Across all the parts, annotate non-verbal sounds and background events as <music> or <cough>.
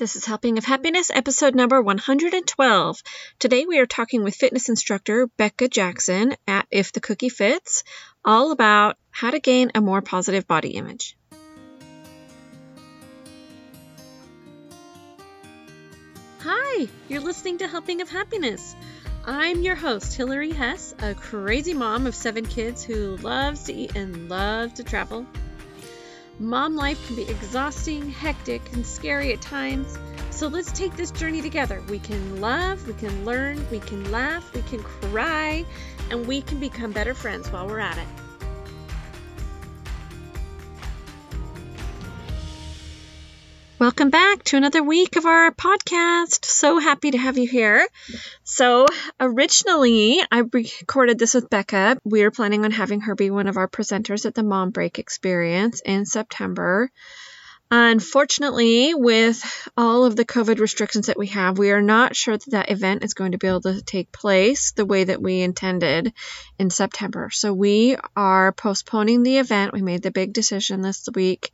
This is Helping of Happiness, episode number 112. Today we are talking with fitness instructor Becca Jackson at If the Cookie Fits, all about how to gain a more positive body image. Hi, you're listening to Helping of Happiness. I'm your host, Hillary Hess, a crazy mom of seven kids who loves to eat and loves to travel. Mom life can be exhausting, hectic, and scary at times. So let's take this journey together. We can love, we can learn, we can laugh, we can cry, and we can become better friends while we're at it. Welcome back to another week of our podcast. So happy to have you here. So, originally, I recorded this with Becca. We were planning on having her be one of our presenters at the Mom Break Experience in September. Unfortunately, with all of the COVID restrictions that we have, we are not sure that that event is going to be able to take place the way that we intended in September. So, we are postponing the event. We made the big decision this week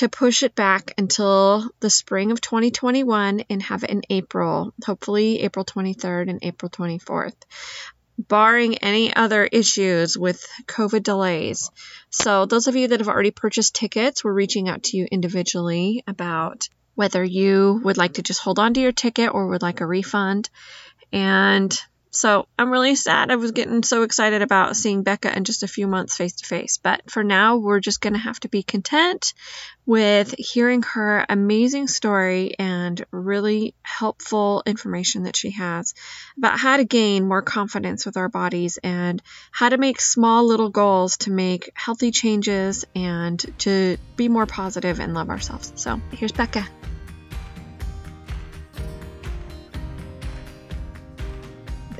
to push it back until the spring of 2021 and have it in April, hopefully April 23rd and April 24th, barring any other issues with COVID delays. So, those of you that have already purchased tickets, we're reaching out to you individually about whether you would like to just hold on to your ticket or would like a refund. And so I'm really sad. I was getting so excited about seeing Becca in just a few months face to face. But for now, we're just going to have to be content with hearing her amazing story and really helpful information that she has about how to gain more confidence with our bodies and how to make small little goals to make healthy changes and to be more positive and love ourselves. So here's Becca.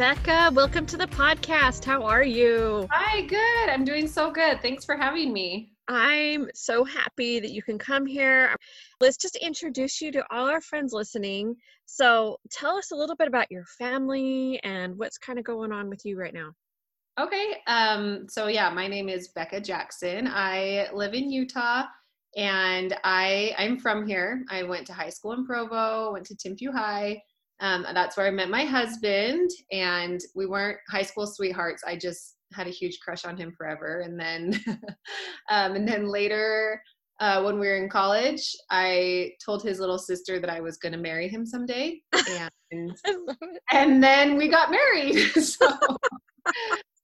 Becca, welcome to the podcast. How are you? Hi, good. I'm doing so good. Thanks for having me. I'm so happy that you can come here. Let's just introduce you to all our friends listening. So, tell us a little bit about your family and what's kind of going on with you right now. Okay. Um, so, yeah, my name is Becca Jackson. I live in Utah and I, I'm from here. I went to high school in Provo, went to Timpview High. Um, that's where I met my husband, and we weren't high school sweethearts. I just had a huge crush on him forever, and then, <laughs> um, and then later, uh, when we were in college, I told his little sister that I was going to marry him someday, and <laughs> and then we got married. <laughs> so.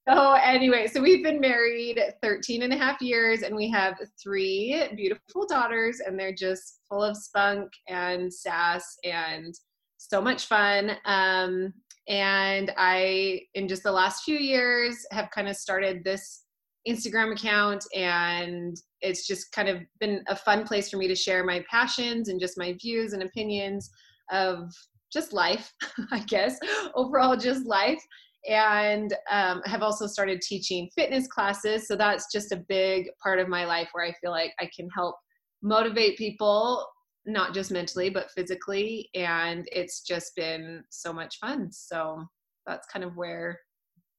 So anyway, so we've been married 13 and a half years and we have three beautiful daughters and they're just full of spunk and sass and so much fun. Um, and I, in just the last few years, have kind of started this Instagram account, and it's just kind of been a fun place for me to share my passions and just my views and opinions of just life, <laughs> I guess, overall, just life. And um, have also started teaching fitness classes. So that's just a big part of my life where I feel like I can help motivate people not just mentally but physically and it's just been so much fun. So that's kind of where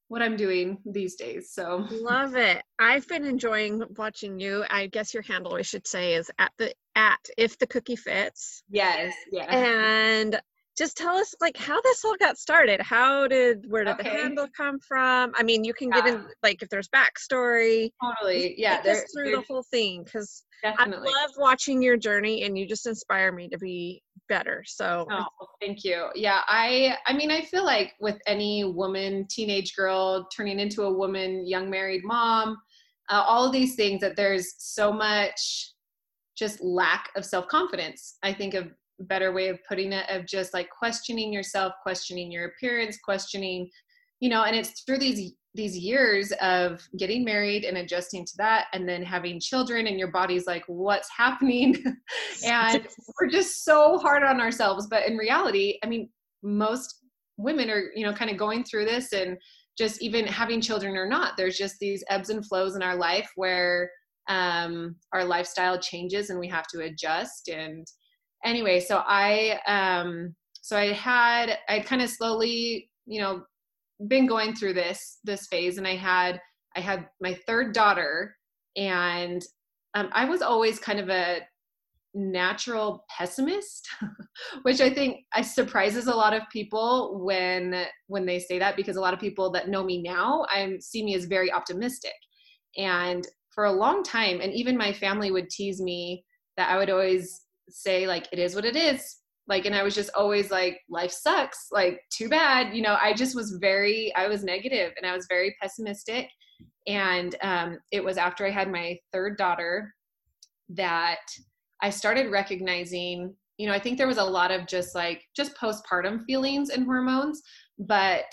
what i'm doing these days so. Love it. I've been enjoying watching you. I guess your handle i should say is at the at if the cookie fits. Yes yeah and just tell us like how this all got started. How did where did okay. the handle come from? I mean you can yeah. get in like if there's backstory totally. yeah there's through the whole thing because i love watching your journey and you just inspire me to be better so oh, thank you. Yeah i i mean i feel like with any woman teenage girl turning into a woman young married mom uh, all of these things that there's so much just lack of self-confidence i think of better way of putting it of just like questioning yourself questioning your appearance questioning you know and it's through these these years of getting married and adjusting to that and then having children and your body's like what's happening? <laughs> And we're just so hard on ourselves. But in reality i mean most women are you know kind of going through this and just even having children or not there's just these ebbs and flows in our life where um, our lifestyle changes and we have to adjust and anyway, so I um so I had I kind of slowly, you know, been going through this this phase and I had I had my third daughter and um, I was always kind of a natural pessimist <laughs> which i think surprises a lot of people when when they say that because a lot of people that know me now i see me as very optimistic. And for a long time and even my family would tease me that i would always say like it is what it is. Like and i was just always like life sucks. Like too bad. You know i just was very i was negative and i was very pessimistic. And um, it was after i had my third daughter that I started recognizing, you know, I think there was a lot of just like just postpartum feelings and hormones, but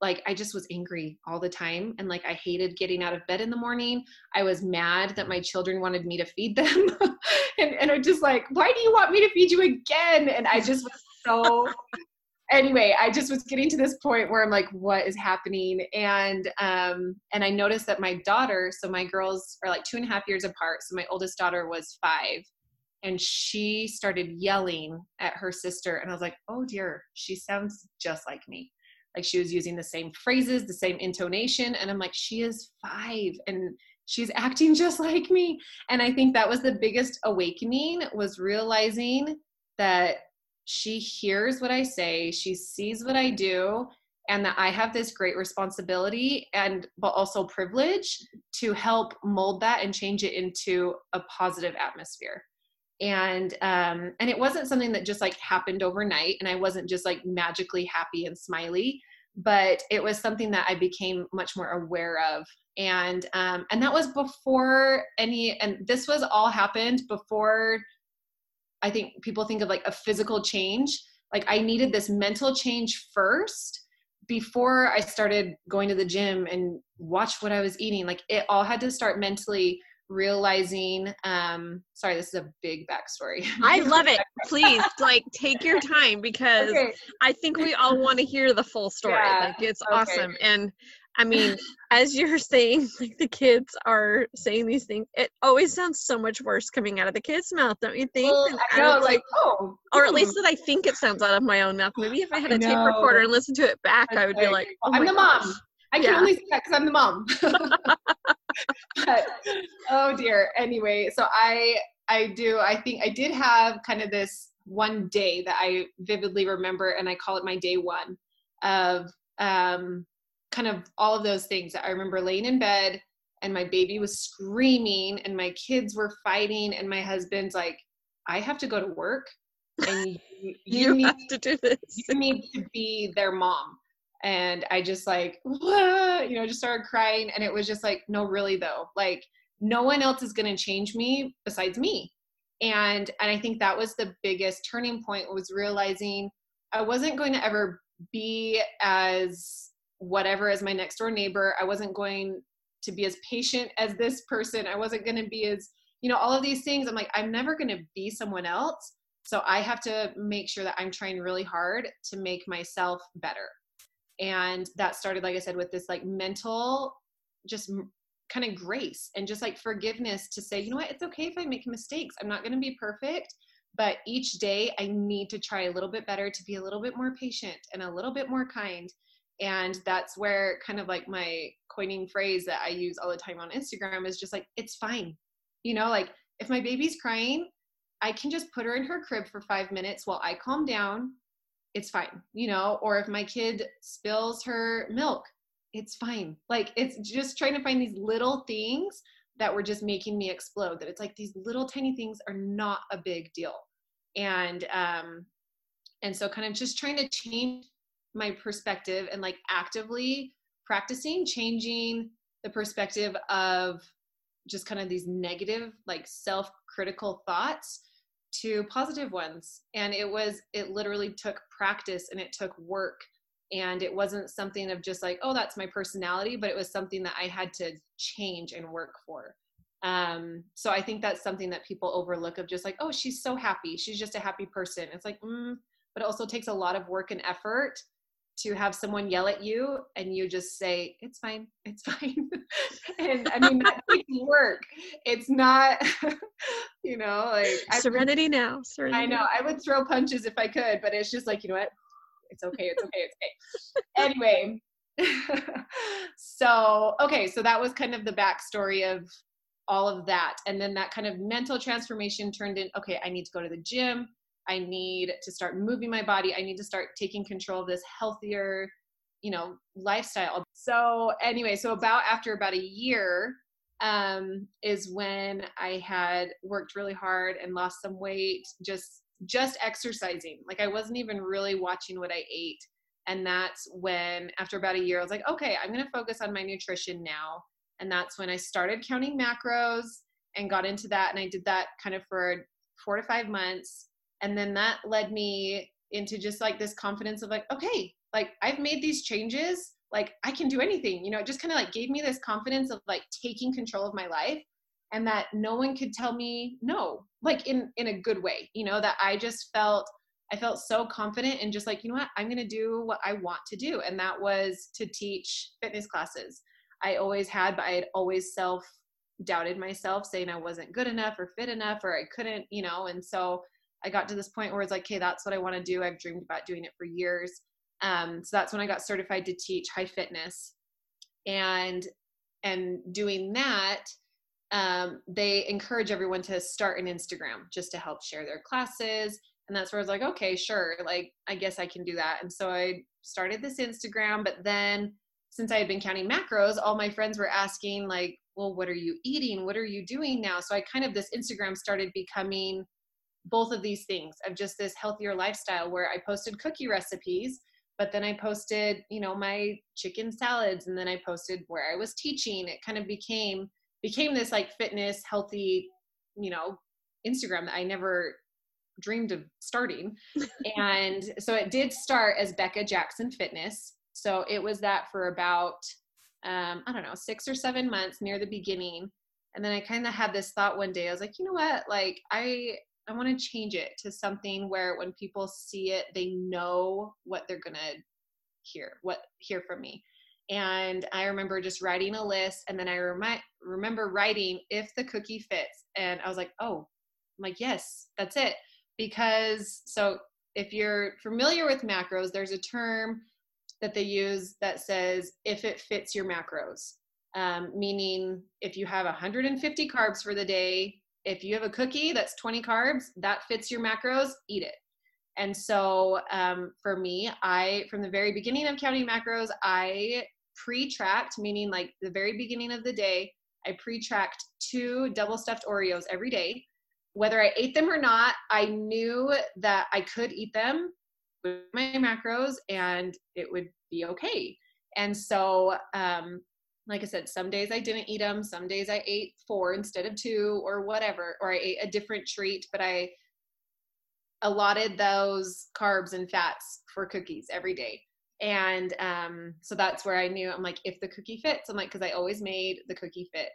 like I just was angry all the time and like I hated getting out of bed in the morning. I was mad that my children wanted me to feed them. <laughs> and and I just like, why do you want me to feed you again? And I just was so <laughs> anyway, I just was getting to this point where I'm like, what is happening? And um, and I noticed that my daughter, so my girls are like two and a half years apart. So my oldest daughter was five, and she started yelling at her sister, and I was like, oh dear, she sounds just like me. Like she was using the same phrases, the same intonation, and I'm like, she is five, and she's acting just <laughs> like me. And I think that was the biggest awakening was realizing that she hears what I say, she sees what I do, and that I have this great responsibility and but also privilege to help mold that and change it into a positive atmosphere. And um and it wasn't something that just like happened overnight and I wasn't just like magically happy and smiley, but it was something that I became much more aware of. And um and that was before any and this was all happened before I think people think of like a physical change. Like I needed this mental change first before I started going to the gym and watch what I was eating. Like it all had to start mentally realizing um sorry this is a big backstory <laughs> i love it <laughs> please like take your time because okay. i think we all want to hear the full story yeah. like it's okay. awesome and I mean, as you're saying, <laughs> like the kids are saying these things, it always sounds so much worse coming out of the kids' mouth, don't you think? Well, I know, like, oh, or at least that I think it sounds out of my own mouth. Maybe if I had a tape recorder and listened to it back, I would be like, oh I'm the gosh. mom. I can yeah. only say that because I'm the mom. But, oh dear. Anyway, so I I do. I think I did have kind of this one day that I vividly remember, and I call it my day one of um kind of all of those things. I remember laying in bed and my baby was screaming and my kids were fighting and my husband's like, I have to go to work and <laughs> you, you, you need to do this. You need to be their mom. And I just like, <laughs> you know, just started crying. And it was just like, no, really though, like no one else is going to change me besides me. And, and I think that was the biggest turning point was realizing I wasn't going to ever be as whatever as my next door neighbor. I wasn't going to be as patient as this person. I wasn't going to be as, you know, all of these things. I'm like, I'm never going to be someone else. So I have to make sure that I'm trying really hard to make myself better. And that started, like I said, with this like mental, just kind of grace and just like forgiveness to say, you know what, it's okay if I make mistakes. I'm not going to be perfect, but each day I need to try a little bit better to be a little bit more patient and a little bit more kind. And that's where kind of like my coining phrase that i use all the time on instagram is just like it's fine. You know like if my baby's crying i can just put her in her crib for five minutes while i calm down it's fine you know or if my kid spills her milk it's fine. Like it's just trying to find these little things that were just making me explode that it's like these little tiny things are not a big deal. And um and so kind of just trying to change my perspective and like actively practicing changing the perspective of just kind of these negative like self-critical thoughts to positive ones. And it was it literally took practice and it took work. And it wasn't something of just like oh that's my personality but it was something that i had to change and work for. Um so i think that's something that people overlook of just like oh she's so happy. She's just a happy person. It's like mm, but it also takes a lot of work and effort to have someone yell at you and you just say it's fine it's <laughs> fine. And i mean that takes work. It's not <laughs> you know like serenity I, now serenity i know i would throw punches if i could but it's just like you know what? It's okay it's okay it's okay. Anyway <laughs> so okay so that was kind of the backstory of all of that. And then that kind of mental transformation turned in okay, I need to go to the gym. I need to start moving my body. I need to start taking control of this healthier, you know, lifestyle. So, anyway, so about after about a year, um, is when I had worked really hard and lost some weight, just just exercising. Like I wasn't even really watching what I ate. And that's when, after about a year, I was like, okay, I'm going to focus on my nutrition now. And that's when I started counting macros and got into that. And I did that kind of for four to five months. And then that led me into just like this confidence of like, okay, like I've made these changes. Like I can do anything. You know, it just kind of like gave me this confidence of like taking control of my life and that no one could tell me no like in in a good way you know that i just felt i felt so confident and just like you know what i'm going to do what i want to do and that was to teach fitness classes i always had but i had always self doubted myself saying i wasn't good enough or fit enough or i couldn't you know and so i got to this point where it's like okay that's what i want to do i've dreamed about doing it for years um, so that's when i got certified to teach high fitness and and doing that um, they encourage everyone to start an Instagram just to help share their classes. And that's where I was like, okay, sure, like I guess I can do that. And so I started this Instagram, but then since I had been counting macros, all my friends were asking, like, well, what are you eating? What are you doing now? So I kind of, this Instagram started becoming both of these things of just this healthier lifestyle where I posted cookie recipes, but then I posted, you know, my chicken salads, and then I posted where I was teaching. It kind of became became this like fitness, healthy, you know, Instagram that I never dreamed of starting. <laughs> and so it did start as Becca Jackson Fitness. So it was that for about, um, I don't know, six or seven months near the beginning. And then I kind of had this thought one day. I was like, you know what? Like, I I want to change it to something where when people see it, they know what they're gonna hear, what hear from me. And I remember just writing a list, and then I remi- remember writing if the cookie fits, and I was like, oh, I'm like yes, that's it, because so if you're familiar with macros, there's a term that they use that says if it fits your macros, um, meaning if you have 150 carbs for the day, if you have a cookie that's 20 carbs, that fits your macros, eat it. And so um, for me, I, from the very beginning of counting macros, I pre-tracked, meaning like the very beginning of the day, I pre-tracked two double stuffed Oreos every day. Whether I ate them or not, I knew that I could eat them with my macros and it would be okay. And so, um, like I said, some days I didn't eat them, some days I ate four instead of two or whatever, or I ate a different treat, but I allotted those carbs and fats for cookies every day. And um, so that's where i knew i'm like if the cookie fits i'm like because i always made the cookie fit.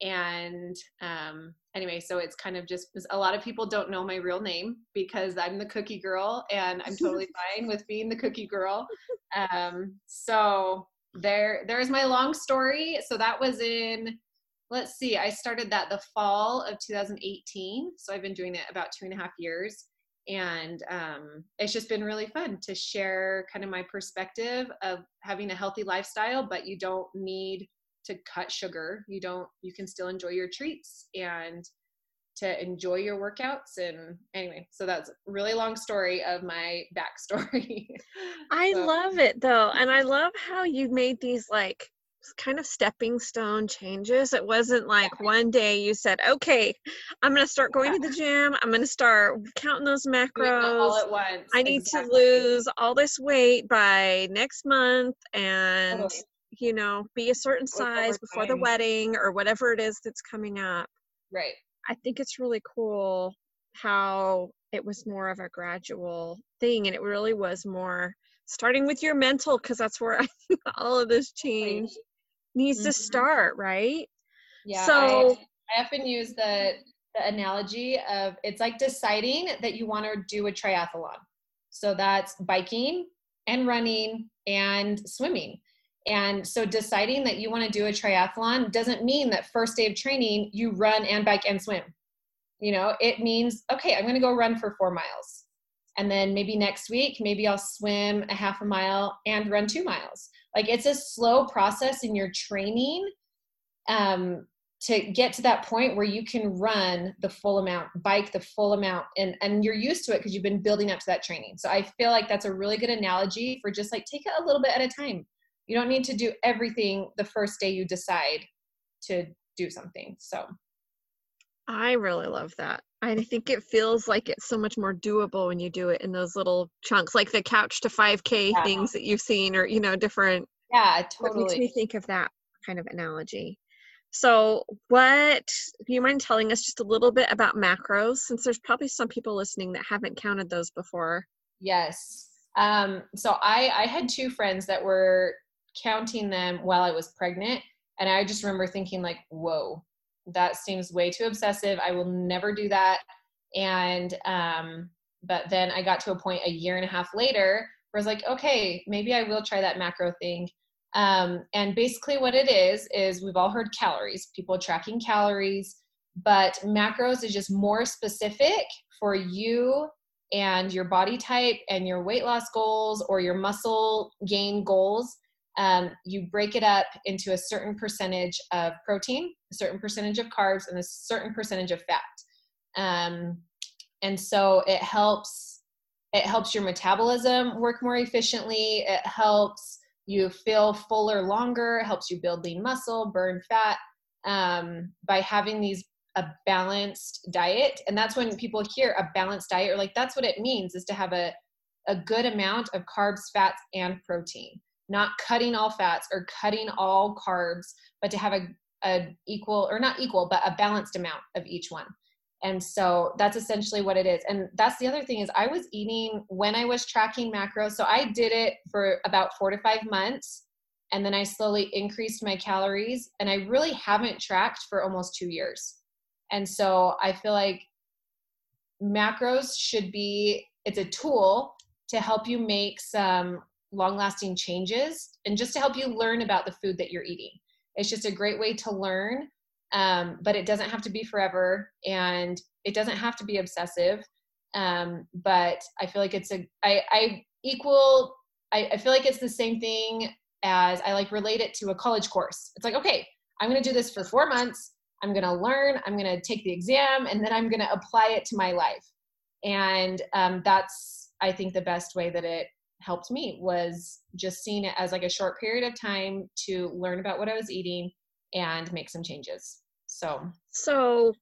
And um, anyway so it's kind of just a lot of people don't know my real name because i'm the cookie girl and i'm totally <laughs> fine with being the cookie girl. Um, so there there's my long story. So that was in let's see i started that the fall of 2018 so i've been doing it about two and a half years. And um, it's just been really fun to share kind of my perspective of having a healthy lifestyle but you don't need to cut sugar. You don't you can still enjoy your treats. And to enjoy your workouts and anyway so that's a really long story of my backstory <laughs> i so. love it though and i love how you made these like kind of stepping stone changes. It wasn't like one day you said, okay, I'm going to start going to the gym. I'm going to start counting those macros. All at once. I need exactly. to lose all this weight by next month and, totally. you know, be a certain size before the wedding or whatever it is that's coming up. Right. I think it's really cool how it was more of a gradual thing and it really was more starting with your mental because that's where <laughs> all of this change needs mm-hmm. to start, right? Yeah. So I, I often use the the analogy of it's like deciding that you want to do a triathlon. So that's biking and running and swimming. And so deciding that you want to do a triathlon doesn't mean that first day of training you run and bike and swim. You know, it means, okay, I'm going to go run for four miles. And then maybe next week, maybe I'll swim a half a mile and run two miles. Like it's a slow process in your training um, to get to that point where you can run the full amount bike the full amount and and you're used to it because you've been building up to that training so i feel like that's a really good analogy for just like take it a little bit at a time you don't need to do everything the first day you decide to do something so i really love that i think it feels like it's so much more doable when you do it in those little chunks like the couch to 5k yeah. things that you've seen or you know different yeah totally it makes me think of that kind of analogy so, what do you mind telling us just a little bit about macros since there's probably some people listening that haven't counted those before? Yes. Um, so, I, I had two friends that were counting them while I was pregnant. And I just remember thinking, like, whoa, that seems way too obsessive. I will never do that. And, um, but then I got to a point a year and a half later where I was like, okay, maybe I will try that macro thing. Um, and basically, what it is, is we've all heard calories, people tracking calories, but macros is just more specific for you and your body type and your weight loss goals or your muscle gain goals. Um, you break it up into a certain percentage of protein, a certain percentage of carbs, and a certain percentage of fat. Um, and so it helps it helps your metabolism work more efficiently. It helps you feel fuller longer, It helps you build lean muscle, burn fat um, by having these a balanced diet. And that's when people hear a balanced diet, or like that's what it means is to have a, a good amount of carbs, fats, and protein. Not cutting all fats or cutting all carbs, but to have a, a equal or not equal, but a balanced amount of each one. And so that's essentially what it is. And that's the other thing is i was eating when i was tracking macros. So i did it for about four to five months and then i slowly increased my calories and i really haven't tracked for almost two years. And so i feel like macros should be it's a tool to help you make some long lasting changes and just to help you learn about the food that you're eating. It's just a great way to learn um, but it doesn't have to be forever and it doesn't have to be obsessive um, but i feel like it's a i, I equal I, I feel like it's the same thing as i like relate it to a college course. It's like okay i'm going to do this for four months i'm going to learn i'm going to take the exam and then i'm going to apply it to my life. And um, that's i think the best way that it helped me was just seeing it as like a short period of time to learn about what i was eating and make some changes so, so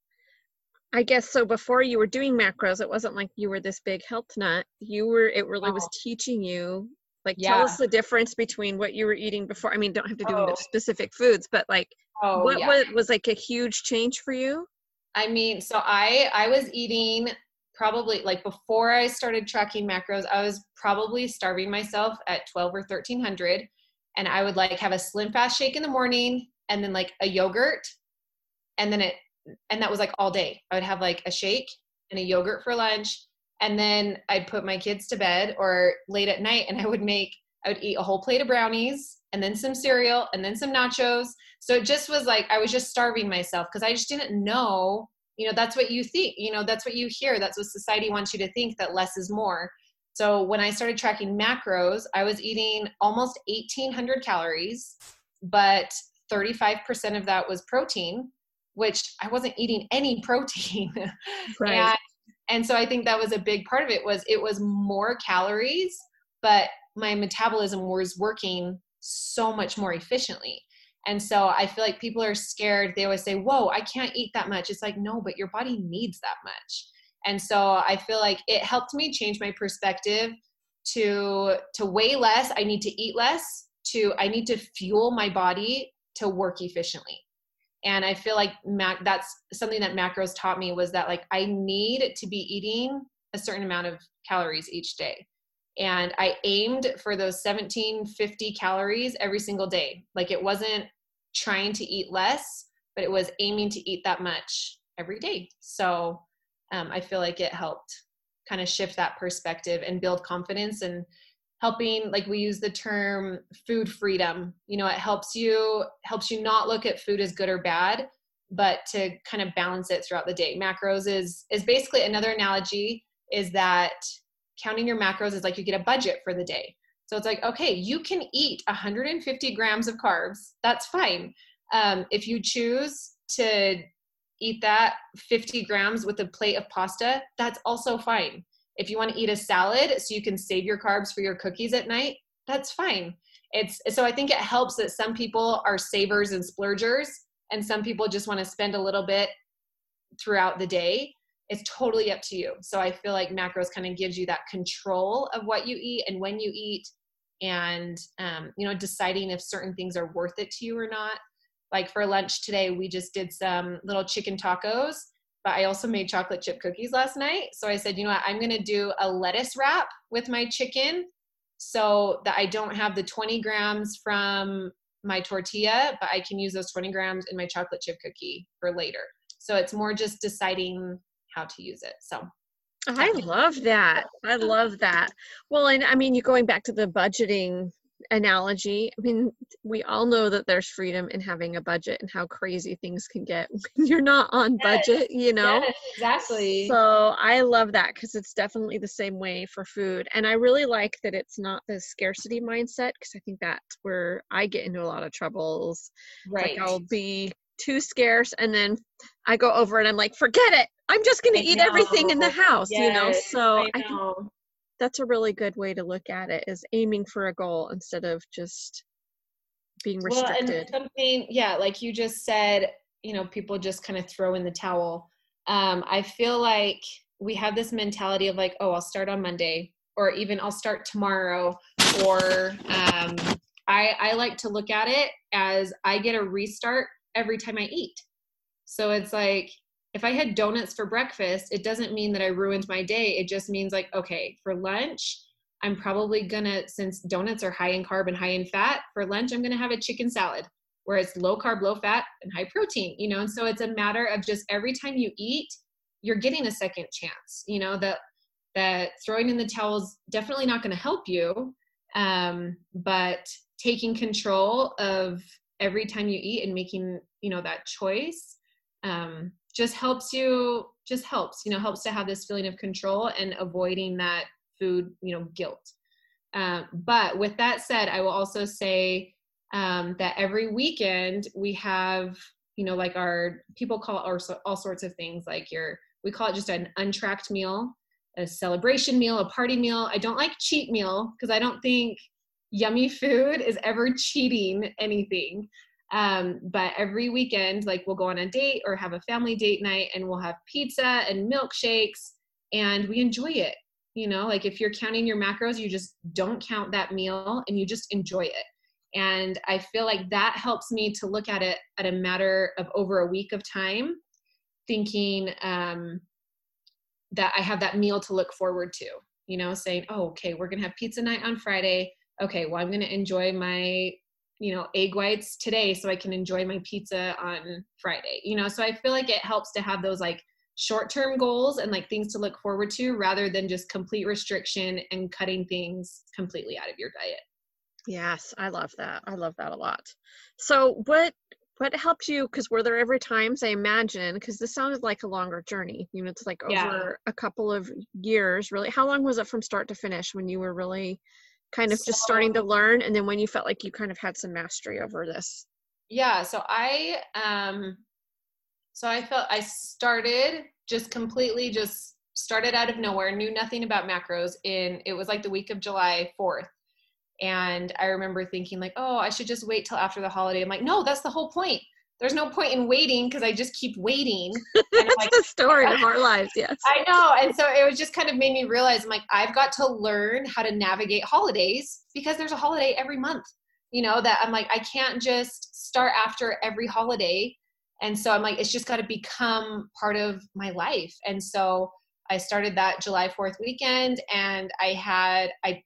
I guess so before you were doing macros, it wasn't like you were this big health nut. You were, it really oh. was teaching you. Like, yeah. tell us the difference between what you were eating before. I mean, don't have to do oh. specific foods, but like, oh, what yeah. was, was like a huge change for you? I mean, so I I was eating probably like before I started tracking macros, I was probably starving myself at 12 or 1300 and I would like have a slim fast shake in the morning and then like a yogurt and then it and that was like all day. I would have like a shake and a yogurt for lunch and then i'd put my kids to bed or late at night and i would make i would eat a whole plate of brownies and then some cereal and then some nachos. So it just was like i was just starving myself because i just didn't know you know that's what you think you know that's what you hear that's what society wants you to think that less is more so when i started tracking macros i was eating almost 1800 calories but 35% of that was protein which I wasn't eating any <laughs> protein. Right. and, and so I think that was a big part of it was it was more calories, but my metabolism was working so much more efficiently. And so I feel like people are scared. They always say, Whoa, I can't eat that much. It's like, no, but your body needs that much. And so I feel like it helped me change my perspective to to weigh less, I need to eat less, to I need to fuel my body to work efficiently and i feel like mac that's something that macros taught me was that like i need to be eating a certain amount of calories each day and i aimed for those 1750 calories every single day. Like it wasn't trying to eat less but it was aiming to eat that much every day. So um, i feel like it helped kind of shift that perspective and build confidence and helping like we use the term food freedom. You know it helps you helps you not look at food as good or bad but to kind of balance it throughout the day. Macros is is basically another analogy is that counting your macros is like you get a budget for the day so it's like okay you can eat 150 grams of carbs that's fine um, if you choose to eat that 50 grams with a plate of pasta, that's also fine. If you want to eat a salad so you can save your carbs for your cookies at night, that's fine. It's so I think it helps that some people are savers and splurgers and some people just want to spend a little bit throughout the day. It's totally up to you. So I feel like macros kind of gives you that control of what you eat and when you eat and um, you know deciding if certain things are worth it to you or not. Like for lunch today we just did some little chicken tacos but i also made chocolate chip cookies last night. So i said you know what? I'm to do a lettuce wrap with my chicken so that i don't have the 20 grams from my tortilla but i can use those 20 grams in my chocolate chip cookie for later. So it's more just deciding how to use it so oh, I love that. I love that. Well, and I mean, you going back to the budgeting analogy. I mean, we all know that there's freedom in having a budget and how crazy things can get <laughs> when you're not on yes. budget, you know? Yes, exactly. So I love that because it's definitely the same way for food. And I really like that it's not the scarcity mindset because I think that's where I get into a lot of troubles. Right. Like I'll be too scarce and then I go over and I'm like, forget it. I'm just going to eat know. everything in the <laughs> house, yes, you know? So I, I think that's a really good way to look at it is aiming for a goal instead of just being restricted. Well, and something, yeah, like you just said, you know, people just kind of throw in the towel. Um, I feel like we have this mentality of like, oh, I'll start on Monday, or even I'll start tomorrow, or um, I, I like to look at it as I get a restart every time I eat. So it's like if I had donuts for breakfast, it doesn't mean that I ruined my day. It just means like, okay, for lunch, I'm probably gonna, since donuts are high in carb and high in fat, for lunch, I'm gonna have a chicken salad where it's low carb, low fat, and high protein, you know? And so it's a matter of just every time you eat, you're getting a second chance, you know, that that throwing in the towels definitely not gonna help you. Um, but taking control of every time you eat and making, you know, that choice um, just helps you just helps you know helps to have this feeling of control and avoiding that food you know guilt. Um, but with that said i will also say um, that every weekend we have you know like our people call all, all sorts of things like your we call it just an untracked meal a celebration meal a party meal. I don't like cheat meal because i don't think yummy food is ever cheating anything um, but every weekend, like we'll go on a date or have a family date night and we'll have pizza and milkshakes and we enjoy it. You know, like if you're counting your macros, you just don't count that meal and you just enjoy it. And I feel like that helps me to look at it at a matter of over a week of time, thinking um, that I have that meal to look forward to. You know, saying, oh, okay, we're going to have pizza night on Friday. Okay, well, I'm going to enjoy my you know egg whites today so i can enjoy my pizza on friday you know? So i feel like it helps to have those like short term goals and like things to look forward to rather than just complete restriction and cutting things completely out of your diet. Yes i love that. I love that a lot. So what what helped you because were there ever times i imagine because this sounded like a longer journey you know it's like over yeah. a couple of years really. How long was it from start to finish when you were really kind of so, just starting to learn and then when you felt like you kind of had some mastery over this? Yeah so i um so i felt i started just completely just started out of nowhere knew nothing about macros in it was like the week of july 4th and i remember thinking like oh i should just wait till after the holiday. I'm like no that's the whole point there's no point in waiting because I just keep waiting. <laughs> That's like, the story of our lives, yes. I know. And so it was just kind of made me realize I'm like, I've got to learn how to navigate holidays because there's a holiday every month. You know, that I'm like, I can't just start after every holiday. And so I'm like, it's just got to become part of my life. And so I started that July 4th weekend and I had, I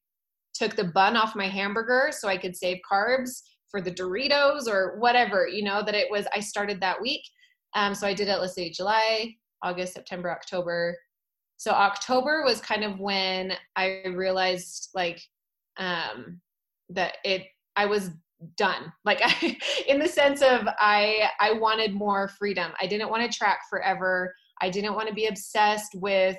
took the bun off my hamburger so I could save carbs for the Doritos or whatever, you know, that it was, I started that week. Um, so I did it, let's say July, August, September, October. So October was kind of when I realized like um, that it, I was done. Like I, <laughs> in the sense of I, I wanted more freedom. I didn't want to track forever. I didn't want to be obsessed with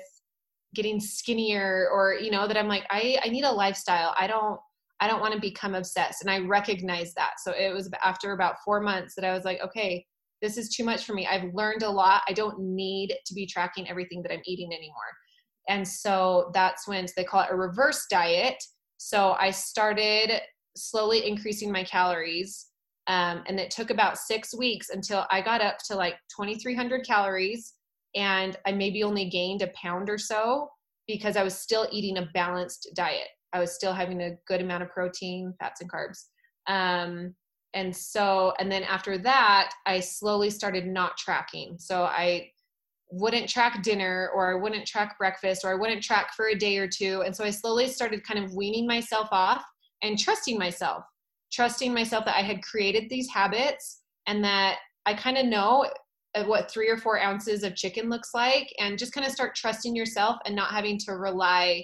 getting skinnier or, you know, that I'm like, I, I need a lifestyle. I don't, I don't want to become obsessed. And I recognize that. So it was after about four months that I was like, okay, this is too much for me. I've learned a lot. I don't need to be tracking everything that I'm eating anymore. And so that's when they call it a reverse diet. So I started slowly increasing my calories. Um, and it took about six weeks until I got up to like 2,300 calories. And I maybe only gained a pound or so because I was still eating a balanced diet. I was still having a good amount of protein, fats, and carbs. Um, and so, and then after that, I slowly started not tracking. So I wouldn't track dinner or I wouldn't track breakfast or I wouldn't track for a day or two. And so I slowly started kind of weaning myself off and trusting myself, trusting myself that I had created these habits and that I kind of know what three or four ounces of chicken looks like and just kind of start trusting yourself and not having to rely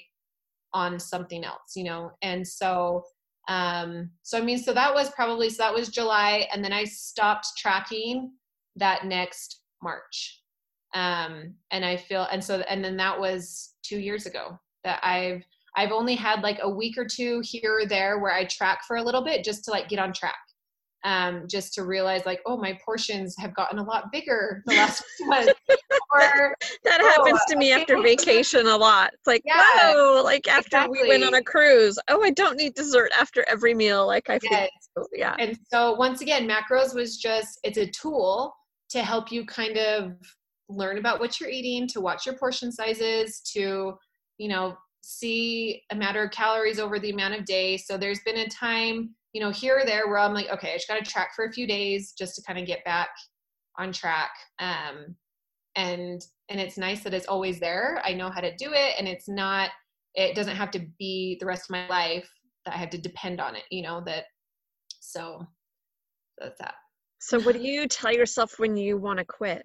on something else, you know? And so, um, so I mean, so that was probably, so that was July. And then I stopped tracking that next March um, and I feel and so and then that was two years ago that I've I've only had like a week or two here or there where I track for a little bit just to like get on track. Um, just to realize like, oh, my portions have gotten a lot bigger the last few <laughs> months. Or <laughs> that oh, happens to me after vacation a lot. It's like, yeah, whoa, like after exactly. we went on a cruise, oh, I don't need dessert after every meal. Like I feel, yes. yeah. And so once again, macros was just it's a tool to help you kind of learn about what you're eating, to watch your portion sizes, to, you know, see a matter of calories over the amount of day. So there's been a time, you know, here or there where I'm like, okay, I just got to track for a few days just to kind of get back on track. Um, and and it's nice that it's always there. I know how to do it, and it's not. It doesn't have to be the rest of my life that I have to depend on it. You know that. So that's that. So what do you tell yourself when you want to quit?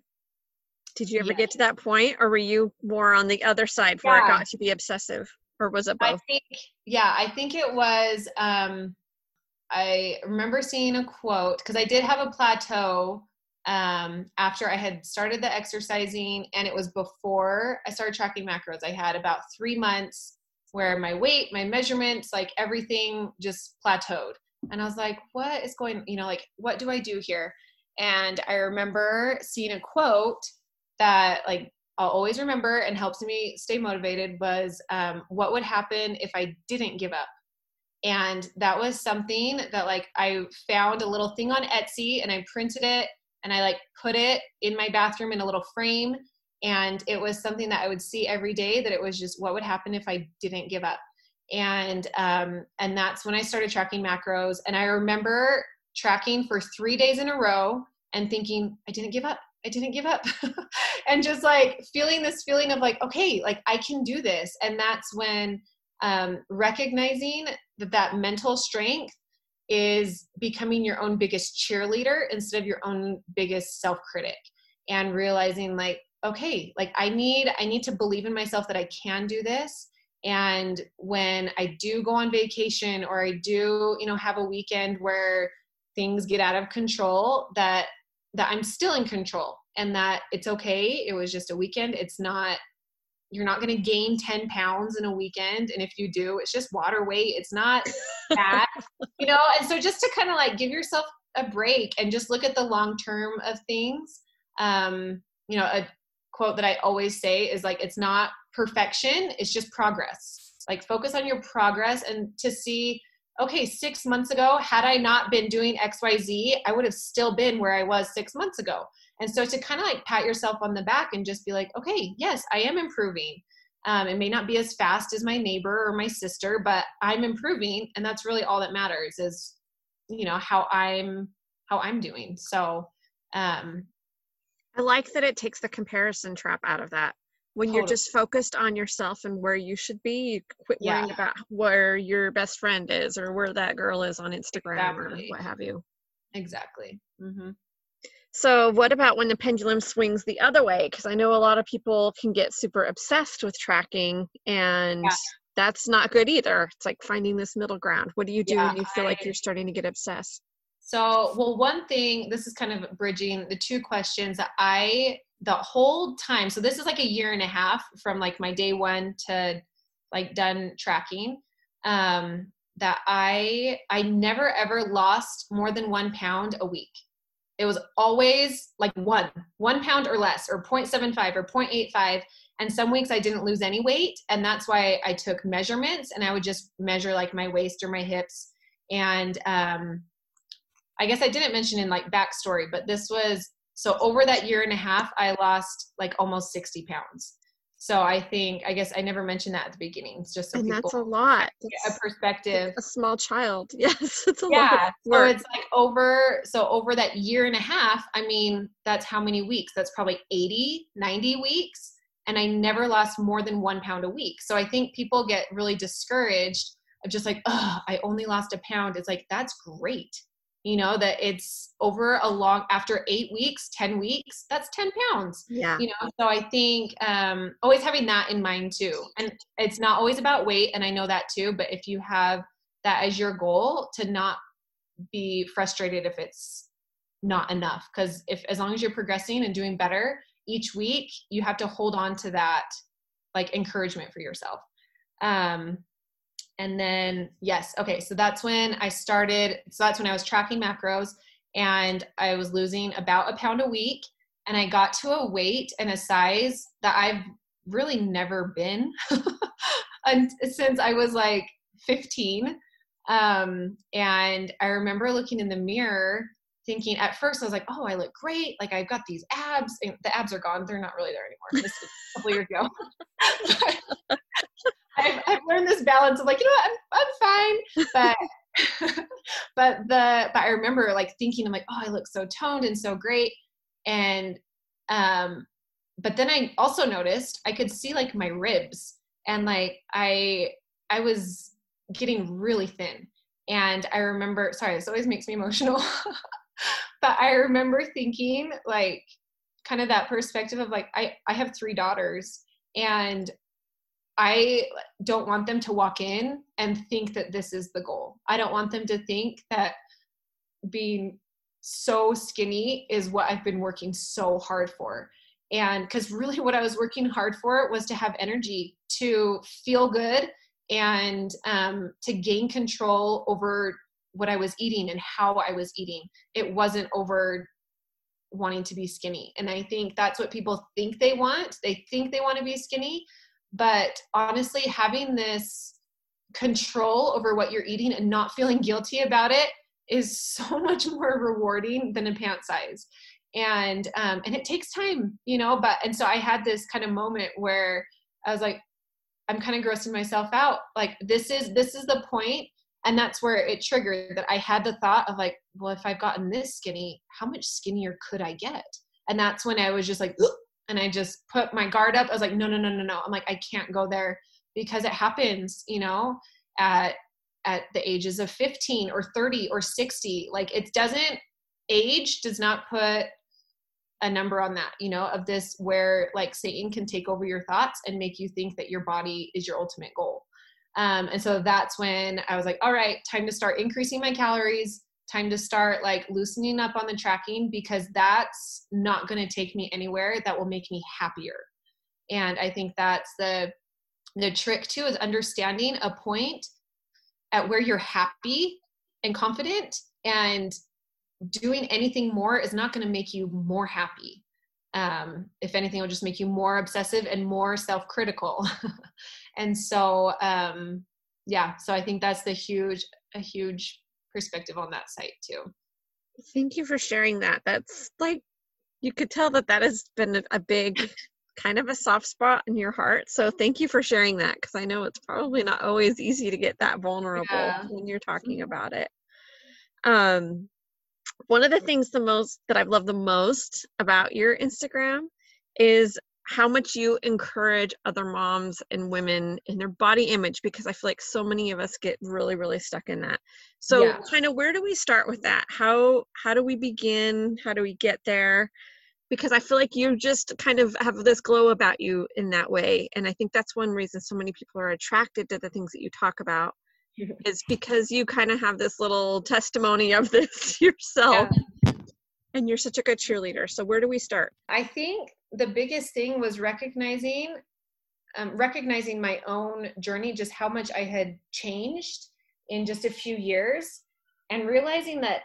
Did you ever get to that point, or were you more on the other side where yeah. it got to be obsessive, or was it both? I think, yeah, I think it was. Um, I remember seeing a quote because I did have a plateau um, after I had started the exercising, and it was before I started tracking macros. I had about three months where my weight, my measurements, like everything just plateaued. And I was like, what is going, you know, like, what do I do here? And I remember seeing a quote that like I'll always remember and helps me stay motivated was um, what would happen if I didn't give up. And that was something that like I found a little thing on Etsy and I printed it and I like put it in my bathroom in a little frame. And it was something that I would see every day that it was just what would happen if I didn't give up. And um, and that's when I started tracking macros. And I remember tracking for three days in a row and thinking, I didn't give up. I didn't give up. <laughs> and just like feeling this feeling of like, okay, like I can do this. And that's when um, recognizing that that mental strength is becoming your own biggest cheerleader instead of your own biggest self critic and realizing like, okay, like I need, I need to believe in myself that I can do this. And when I do go on vacation or I do, you know, have a weekend where things get out of control, that that I'm still in control and that it's okay. It was just a weekend. It's not, you're not going to gain 10 pounds in a weekend. And if you do, it's just water weight. It's not <laughs> bad, you know? And so just to kind of like give yourself a break and just look at the long term of things. Um, you know, a quote that I always say is like, it's not perfection, it's just progress. Like, focus on your progress and to see okay, six months ago, had I not been doing XYZ, I would have still been where I was six months ago. And so to kind of like pat yourself on the back and just be like, okay, yes, I am improving. Um, it may not be as fast as my neighbor or my sister, but I'm improving, and that's really all that matters is, you know, how I'm how I'm doing. So, um, I like that it takes the comparison trap out of that when totally. you're just focused on yourself and where you should be you quit yeah. worrying about where your best friend is or where that girl is on instagram exactly. or what have you exactly mm-hmm. So what about when the pendulum swings the other way? Because i know a lot of people can get super obsessed with tracking and yeah. that's not good either. It's like finding this middle ground. What do you do yeah, when you feel I, like you're starting to get obsessed? So well one thing this is kind of bridging the two questions that i the whole time so this is like a year and a half from like my day one to like done tracking um that i i never ever lost more than one pound a week it was always like one, one pound or less, or 0.75 or 0.85. And some weeks I didn't lose any weight. And that's why I took measurements and I would just measure like my waist or my hips. And um, I guess I didn't mention in like backstory, but this was so over that year and a half, I lost like almost 60 pounds. So I think I guess I never mentioned that at the beginning. It's just so and that's a lot. That's a perspective. A small child. <laughs> Yes, it's a yeah. lot. So it's like over so over that year and a half, I mean, that's how many weeks? That's probably 80, 90 weeks. And I never lost more than one pound a week. So I think people get really discouraged of just like, oh, I only lost a pound. It's like, that's great you know that it's over a long after eight weeks 10 weeks that's 10 pounds. Yeah. You know so i think um always having that in mind too. And it's not always about weight and i know that too but if you have that as your goal to not be frustrated if it's not enough. Because if as long as you're progressing and doing better each week you have to hold on to that like encouragement for yourself. Um and then yes okay so that's when i started so that's when i was tracking macros and i was losing about a pound a week and i got to a weight and a size that i've really never been <laughs> since i was like 15 um, and i remember looking in the mirror thinking at first i was like oh i look great like i've got these abs. And the abs are gone they're not really there anymore. This was a couple years ago <laughs> I've, I've learned this balance of like, you know what, I'm, I'm fine. But, <laughs> but the, but I remember like thinking, I'm like, oh, I look so toned and so great. And, um, but then I also noticed I could see like my ribs and like I, I was getting really thin. And I remember, sorry, this always makes me emotional. <laughs> but I remember thinking like kind of that perspective of like I I have three daughters and I don't want them to walk in and think that this is the goal. I don't want them to think that being so skinny is what I've been working so hard for. And because really, what I was working hard for was to have energy, to feel good, and um, to gain control over what I was eating and how I was eating. It wasn't over wanting to be skinny. And I think that's what people think they want. They think they want to be skinny, but honestly, having this control over what you're eating and not feeling guilty about it is <laughs> so much more rewarding than a pant size. And um, and it takes time, you know. But and so I had this kind of moment where I was like, I'm kind of grossing myself out. Like this is this is the point, and that's where it triggered that I had the thought of like, well, if I've gotten this skinny, how much skinnier could I get? And that's when I was just like, and I just put my guard up. I was like, no, no, no, no, no. I'm like, I can't go there because it happens, you know, at at the ages of 15 or 30 or 60. Like it doesn't age does not put a number on that, you know, of this where like Satan can take over your thoughts and make you think that your body is your ultimate goal. Um, and so that's when I was like, all right, time to start increasing my calories, time to start like loosening up on the tracking because that's not going to take me anywhere that will make me happier. And i think that's the the trick too is understanding a point at where you're happy and confident and doing anything more is not going to make you more happy. Um, if anything it'll just make you more obsessive and more self-critical. <laughs> And so um, yeah so i think that's the huge a huge perspective on that site too. Thank you for sharing that. That's like you could tell that that has been a big <laughs> kind of a soft spot in your heart. So thank you for sharing that because I know it's probably not always easy to get that vulnerable yeah. when you're talking about it. Um one of the things the most that I've loved the most about your Instagram is how much you encourage other moms and women in their body image because I feel like so many of us get really really stuck in that. So yeah. kind of where do we start with that? How how do we begin? How do we get there? Because I feel like you just kind of have this glow about you in that way and I think that's one reason so many people are attracted to the things that you talk about <laughs> is because you kind of have this little testimony of this <laughs> yourself. Yeah. And you're such a good cheerleader. So where do we start? I think the biggest thing was recognizing um, recognizing my own journey just how much i had changed in just a few years and realizing that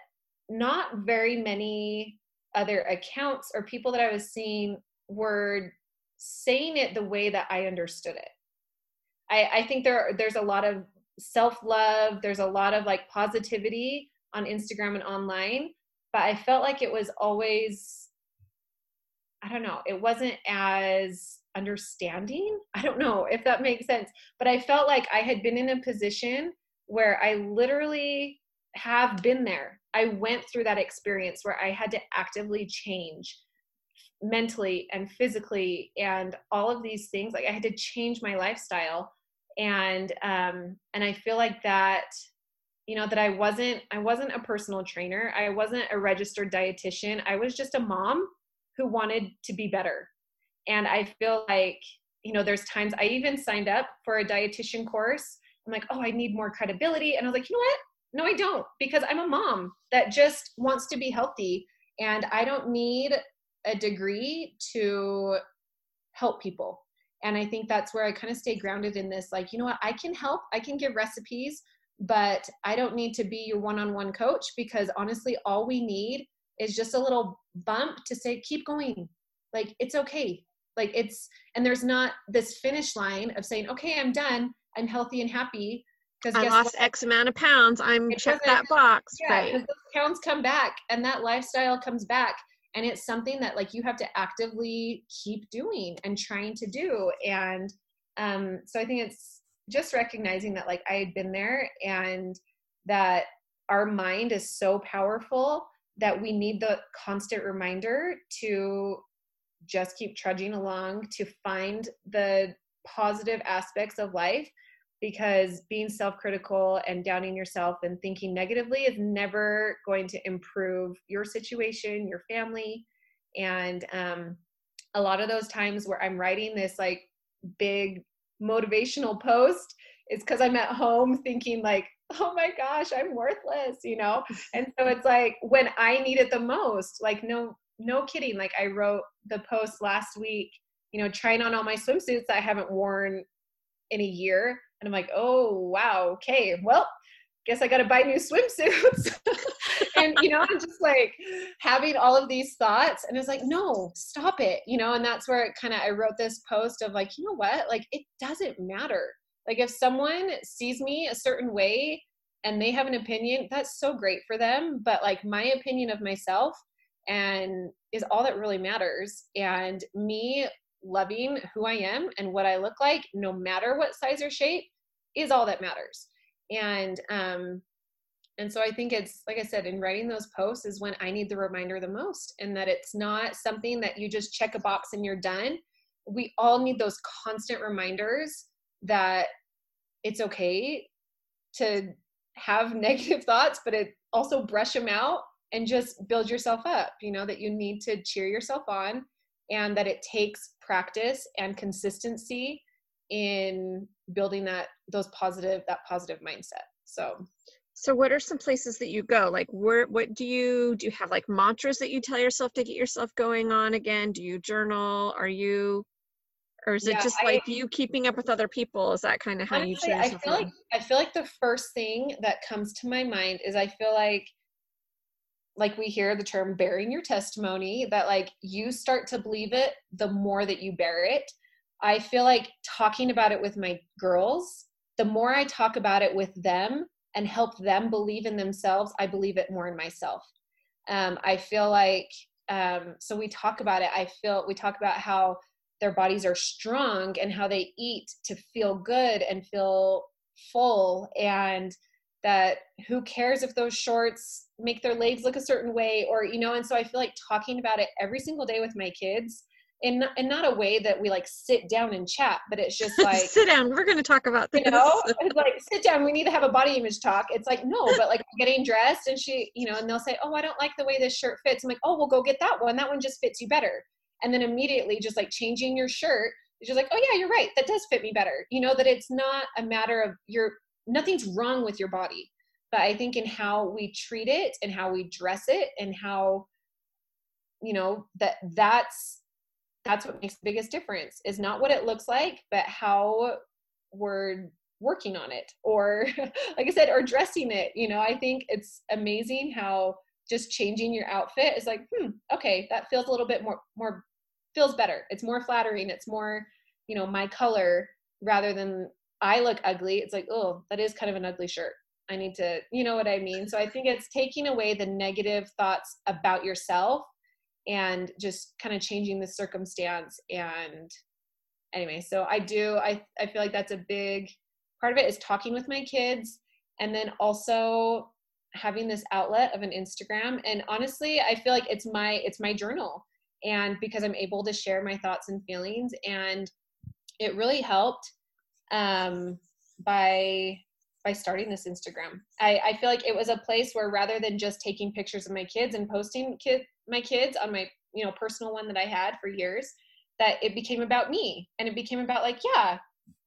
not very many other accounts or people that I was seeing were saying it the way that I understood it. I, I think there there's a lot of self-love, there's a lot of like positivity on Instagram and online, but I felt like it was always I don't know, it wasn't as understanding. <laughs> I don't know if that makes sense, but I felt like I had been in a position where I literally have been there. I went through that experience where I had to actively change mentally and physically and all of these things like i had to change my lifestyle and um and i feel like that you know that i wasn't i wasn't a personal trainer. I wasn't a registered dietitian. I was just a mom who wanted to be better. And i feel like you know there's times i even signed up for a dietitian course. I'm like oh i need more credibility. And i was like you know what? No i don't because i'm a mom that just wants to be healthy and i don't need a degree to help people. And i think that's where i kind of stay grounded in this like you know what? I can help. I can give recipes but i don't need to be your one-on-one coach because honestly all we need is just a little bump to say keep going. Like it's okay. Like it's and there's not this finish line of saying okay i'm done. I'm healthy and happy. Because i lost what? x amount of pounds. I'm check that box. Yeah, right. those pounds come back and that lifestyle comes back. And it's something that like you have to actively keep doing and trying to do. And um so i think it's just recognizing that like i had been there and that our mind is so powerful that we need the constant reminder to just keep trudging along to find the positive aspects of life because being self-critical and doubting yourself and thinking negatively is never going to improve your situation your family. And um, a lot of those times where i'm writing this like big motivational post is because i'm at home thinking like oh my gosh i'm worthless you know? <laughs> And so it's like when i need it the most like no no kidding like i wrote the post last week you know trying on all my swimsuits i haven't worn in a year and I'm like, oh, wow, okay, well, guess I got to buy new swimsuits. <laughs> and, you know, I'm just like having all of these thoughts. And it's like, no, stop it, you know, and that's where it kind of, I wrote this post of like, you know what, like, it doesn't matter. Like, if someone sees me a certain way and they have an opinion, that's so great for them. But like, my opinion of myself and is all that really matters. And me loving who I am and what I look like, no matter what size or shape, is all that matters. And um, and so I think it's like I said, in writing those posts is when I need the reminder the most, and that it's not something that you just check a box and you're done. We all need those constant reminders that it's okay to have <laughs> negative thoughts, but it also brush them out and just build yourself up. You know, that you need to cheer yourself on and that it takes practice and consistency in building that those positive that positive mindset. So. So what are some places that you go? Like where what do you do you have like mantras that you tell yourself to get yourself going on again? Do you journal? Are you or is yeah, it just like you keeping up with other people? Is that kind of how honestly, you yourself I feel on? like I feel like the first thing that comes to my mind is I feel like like we hear the term bearing your testimony that like you start to believe it the more that you bear it i feel like talking about it with my girls the more i talk about it with them and help them believe in themselves i believe it more in myself. Um, i feel like um, so we talk about it. I feel we talk about how their bodies are strong and how they eat to feel good and feel full and that who cares if those shorts make their legs look a certain way or you know and so i feel like talking about it every single day with my kids in and not a way that we like sit down and chat but it's just <laughs> like sit down we're going to talk about this. you know it's like sit down we need to have a body image talk. It's like no but like getting dressed and she you know and they'll say oh i don't like the way this shirt fits. I'm like oh we'll go get that one that one just fits you better. And then immediately just like changing your shirt just like oh yeah you're right that does fit me better. You know that it's not a matter of your nothing's wrong with your body but i think in how we treat it and how we dress it and how you know that that's that's what makes the biggest difference is not what it looks like but how we're working on it or <laughs> like i said or dressing it you know i think it's amazing how just changing your outfit is like, hmm, okay, that feels a little bit more more feels better. It's more flattering. It's more, you know, my color rather than I look ugly. It's like, oh, that is kind of an ugly shirt. I need to, you know what I mean? So I think it's taking away the negative thoughts about yourself and just kind of changing the circumstance and anyway, so I do I I feel like that's a big part of it is talking with my kids and then also having this outlet of an Instagram. And honestly I feel like it's my it's my journal and because I'm able to share my thoughts and feelings and it really helped um, by by starting this Instagram. I, I feel like it was a place where rather than just taking pictures of my kids and posting kid my kids on my you know personal one that I had for years, that it became about me and it became about like, yeah,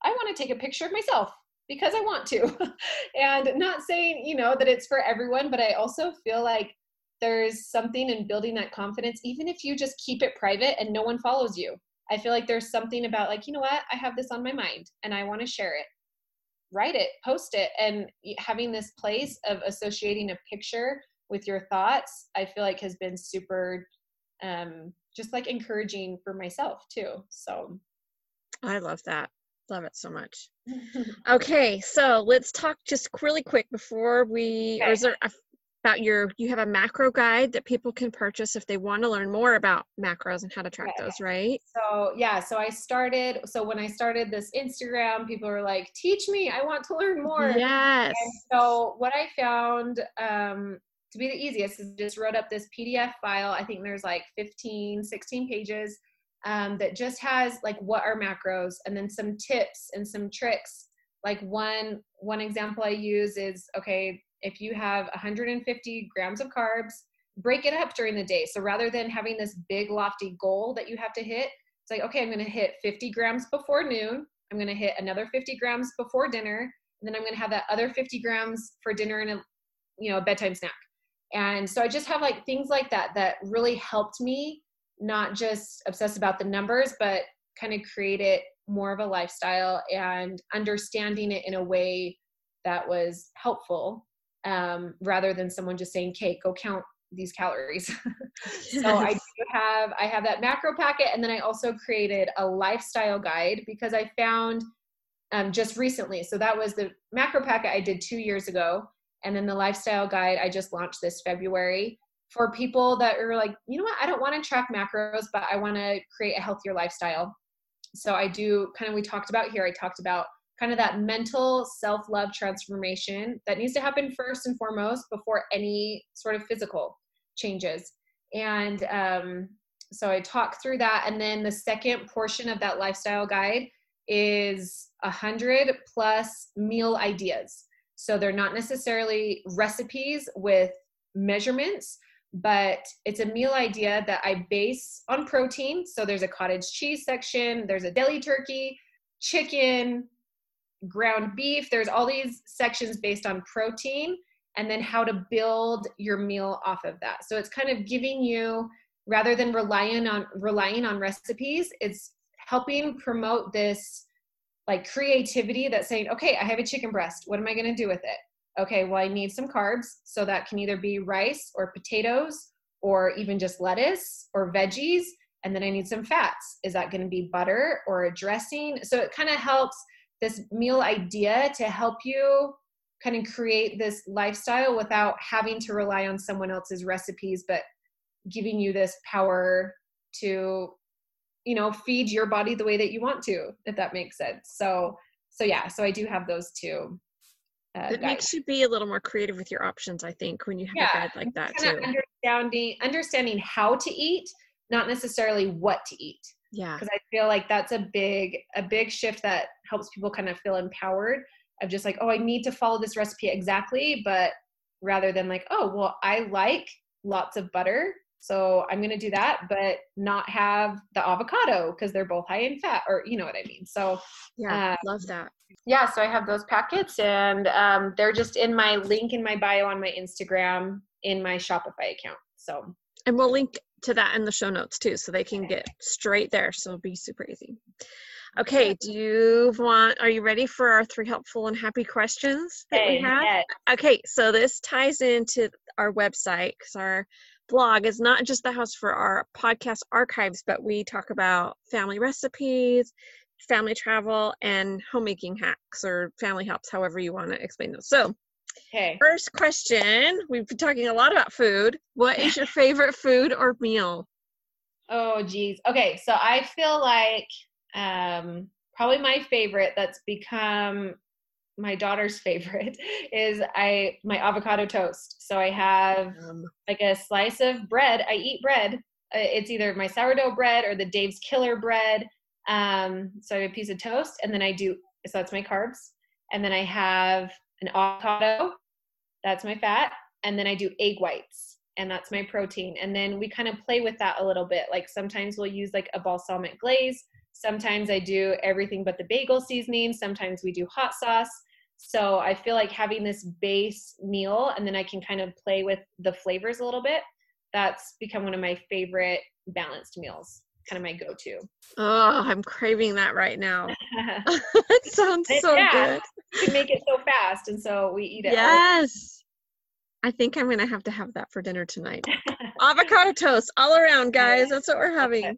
I want to take a picture of myself because I want to. <laughs> and not saying, you know, that it's for everyone, but I also feel like there's something in building that confidence, even if you just keep it private and no one follows you. I feel like there's something about, like, you know what, I have this on my mind and I want to share it. Write it, post it, and having this place of associating a picture with your thoughts, I feel like has been super um, just like encouraging for myself too. So I love that. Love it so much. <laughs> okay, so let's talk just really quick before we okay. is there a, about your you have a macro guide that people can purchase if they want to learn more about macros and how to track those, right? So yeah, so I started so when I started this Instagram, people were like, "Teach me, I want to learn more." Yes. And so what I found um to be the easiest is just wrote up this PDF file. I think there's like 15, 16 pages um, that just has like what are macros and then some tips and some tricks. Like one one example I use is okay, if you have 150 grams of carbs, break it up during the day. So rather than having this big lofty goal that you have to hit, it's like okay, I'm going to hit 50 grams before noon. I'm going to hit another 50 grams before dinner, and then I'm going to have that other 50 grams for dinner and a you know a bedtime snack and so i just have like things like that that really helped me not just obsess about the numbers but kind of create it more of a lifestyle and understanding it in a way that was helpful um, rather than someone just saying okay go count these calories <laughs> <laughs> so i do have i have that macro packet and then i also created a lifestyle guide because i found um, just recently so that was the macro packet i did two years ago and then the lifestyle guide I just launched this February for people that are like, you know what, I don't want to track macros, but I want to create a healthier lifestyle. So I do kind of, we talked about here, I talked about kind of that mental self love transformation that needs to happen first and foremost before any sort of physical changes. And um, so I talk through that. And then the second portion of that lifestyle guide is a hundred plus meal ideas. So they're not necessarily recipes with measurements, but it's a meal idea that I base on protein. So there's a cottage cheese section, there's a deli turkey, chicken, ground beef. There's all these sections based on protein and then how to build your meal off of that. So it's kind of giving you rather than relying on relying on recipes, it's helping promote this like creativity that's saying, okay, I have a chicken breast. What am I going to do with it? Okay, well, I need some carbs. So that can either be rice or potatoes or even just lettuce or veggies. And then I need some fats. Is that going to be butter or a dressing? So it kind of helps this meal idea to help you kind of create this lifestyle without having to rely on someone else's recipes, but giving you this power to you know feed your body the way that you want to if that makes sense. So so yeah so i do have those two uh, it guides. makes you be a little more creative with your options i think when you have yeah, a guide like that too. understanding understanding how to eat not necessarily what to eat yeah because i feel like that's a big a big shift that helps people kind of feel empowered of just like oh i need to follow this recipe exactly but rather than like oh well i like lots of butter so I'm going to do that, but not have the avocado because they're both high in fat, or you know what I mean. So yeah, um, love that. Yeah, so I have those packets, and um, they're just in my link in my bio on my Instagram in my Shopify account. So and we'll link to that in the show notes too, so they can get straight there. So it'll be super easy. Okay, do you want, are you ready for our three helpful and happy questions that we have? Okay, so this ties into our website because our blog is not just the house for our podcast archives, but we talk about family recipes, family travel, and homemaking hacks or family helps, however you want to explain those. So, Okay. first question we've been talking a lot about food. What is your favorite food or meal? Oh geez. Okay, so I feel like um, probably my favorite that's become my daughter's <laughs> favorite is I my avocado toast. So I have Um, like a slice of bread. I eat bread. Uh, It's either my sourdough bread or the Dave's Killer bread. Um, so I have a piece of toast, and then I do. So that's my carbs, and then I have an avocado. That's my fat, and then I do egg whites, and that's my protein. And then we kind of play with that a little bit. Like sometimes we'll use like a balsamic glaze. Sometimes I do everything but the bagel seasoning. Sometimes we do hot sauce. So I feel like having this base meal and then I can kind of play with the flavors a little bit. That's become one of my favorite balanced meals, kind of my go to. oh, I'm craving that right now. <laughs> <laughs> it sounds It- so yeah. good. you can make it so fast, and so we eat it. Yes. I think I'm gonna have to have that for dinner tonight. <laughs> Avocado toast all around, guys. That's what we're having.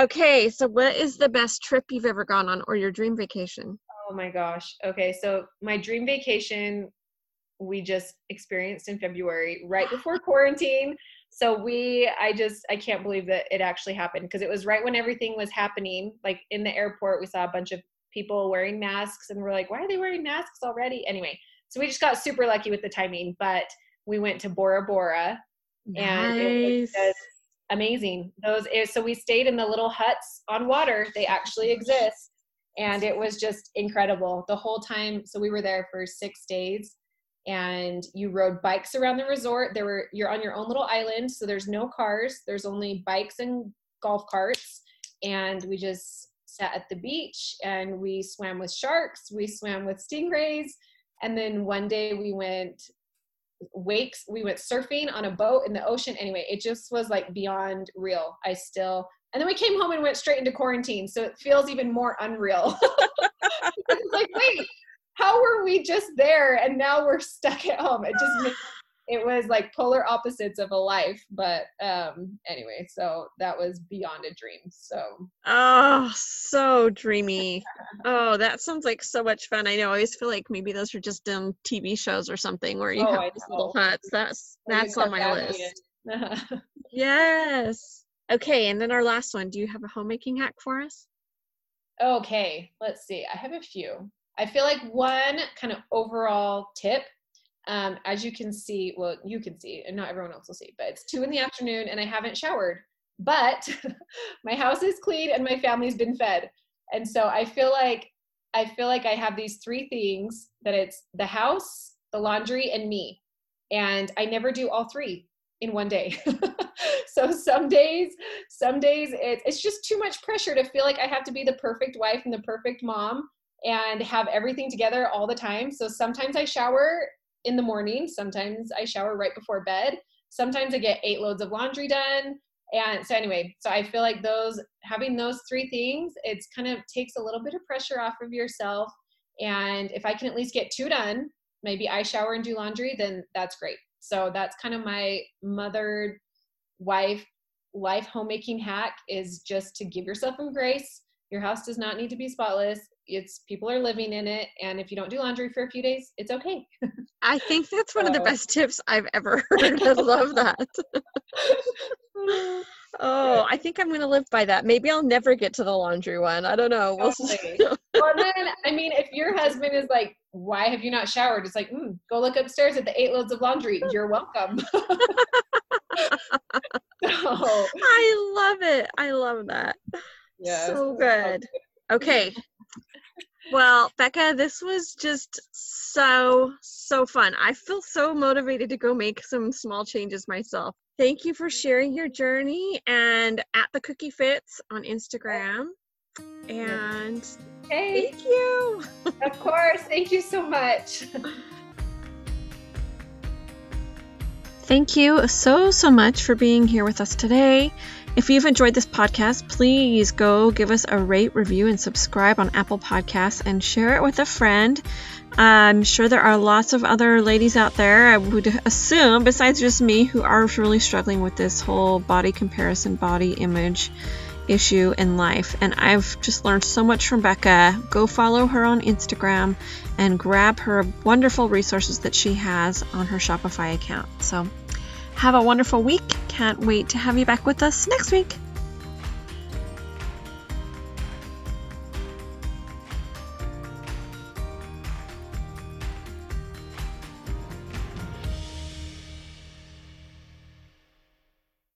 Okay, so what is the best trip you've ever gone on or your dream vacation? oh my gosh. Okay, so my dream vacation we just experienced in February, right before quarantine. So we, I just, I can't believe that it actually happened because it was right when everything was happening. Like in the airport, we saw a bunch of people wearing masks, and we're like, why are they wearing masks already? Anyway, so we just got super lucky with the timing. But we went to Bora Bora, and it was just amazing. Those eh, so we stayed in the little huts on water. They actually exist, and it was just incredible the whole time. So we were there for six days, and you rode bikes around the resort. There were you're on your own little island, so there's no cars. There's only bikes and golf carts, and we just sat at the beach and we swam with sharks. We swam with stingrays, and then one day we went wakes we went surfing on a boat in the ocean anyway it just was like beyond real i still and then we came home and went straight into quarantine so it feels even more unreal <laughs> like wait how were we just there and now we're stuck at home it just makes, <sighs> it was like polar opposites of a life but um anyway so that was beyond a dream so Oh, so dreamy. Oh, that sounds like so much fun. I know. I always feel like maybe those are just um TV shows or something where you Oh, have these little huts. That's that's on my Kardashian. list. <laughs> Yes. Okay, and then our last one. Do you have a homemaking hack for us? Okay, let's see. I have a few. I feel like one kind of overall tip, um, as you can see, well, you can see, and not everyone else will see, but it's two in the afternoon and I haven't showered. But <laughs> my house is clean and my family's been fed. And so I feel like I feel like I have these three things that it's the house, the laundry, and me. And I never do all three in one day. <laughs> so some days, some days it, it's just too much pressure to feel like I have to be the perfect wife and the perfect mom and have everything together all the time. So sometimes I shower in the morning, sometimes I shower right before bed. Sometimes I get eight loads of laundry done. And so anyway, so I feel like those having those three things, it's kind of takes a little bit of pressure off of yourself. And if I can at least get two done, maybe I shower and do laundry, then that's great. So that's kind of my mother, wife, life homemaking hack is just to give yourself some grace. Your house does not need to be spotless. It's people are living in it, and if you don't do laundry for a few days, it's okay. I think that's one of the best tips I've ever <laughs> heard. I love that. <laughs> Oh, I think I'm gonna live by that. Maybe I'll never get to the laundry one. I don't know. We'll see. Totally. well, then I mean, if your husband is like, "Why have you not showered?" It's like, mm, "Go look upstairs at the eight loads of laundry. You're welcome." <laughs> so, I love it. I love that. yeah, so good. Okay. Well, Becca, this was just so, so fun. I feel so motivated to go make some small changes myself. Thank you for sharing your journey and at the cookie fits on Instagram. And Hey, thank you. of course. Thank you so much. Thank you so, so much for being here with us today. If you've enjoyed this podcast, please go give us a rate, review, and subscribe on Apple Podcasts and share it with a friend. I'm sure there are lots of other ladies out there, I would assume, besides just me, who are really struggling with this whole body comparison, body image issue in life. And I've just learned so much from Becca. Go follow her on Instagram and grab her wonderful resources that she has on her Shopify account. So, have a wonderful week. Can't wait to have you back with us next week.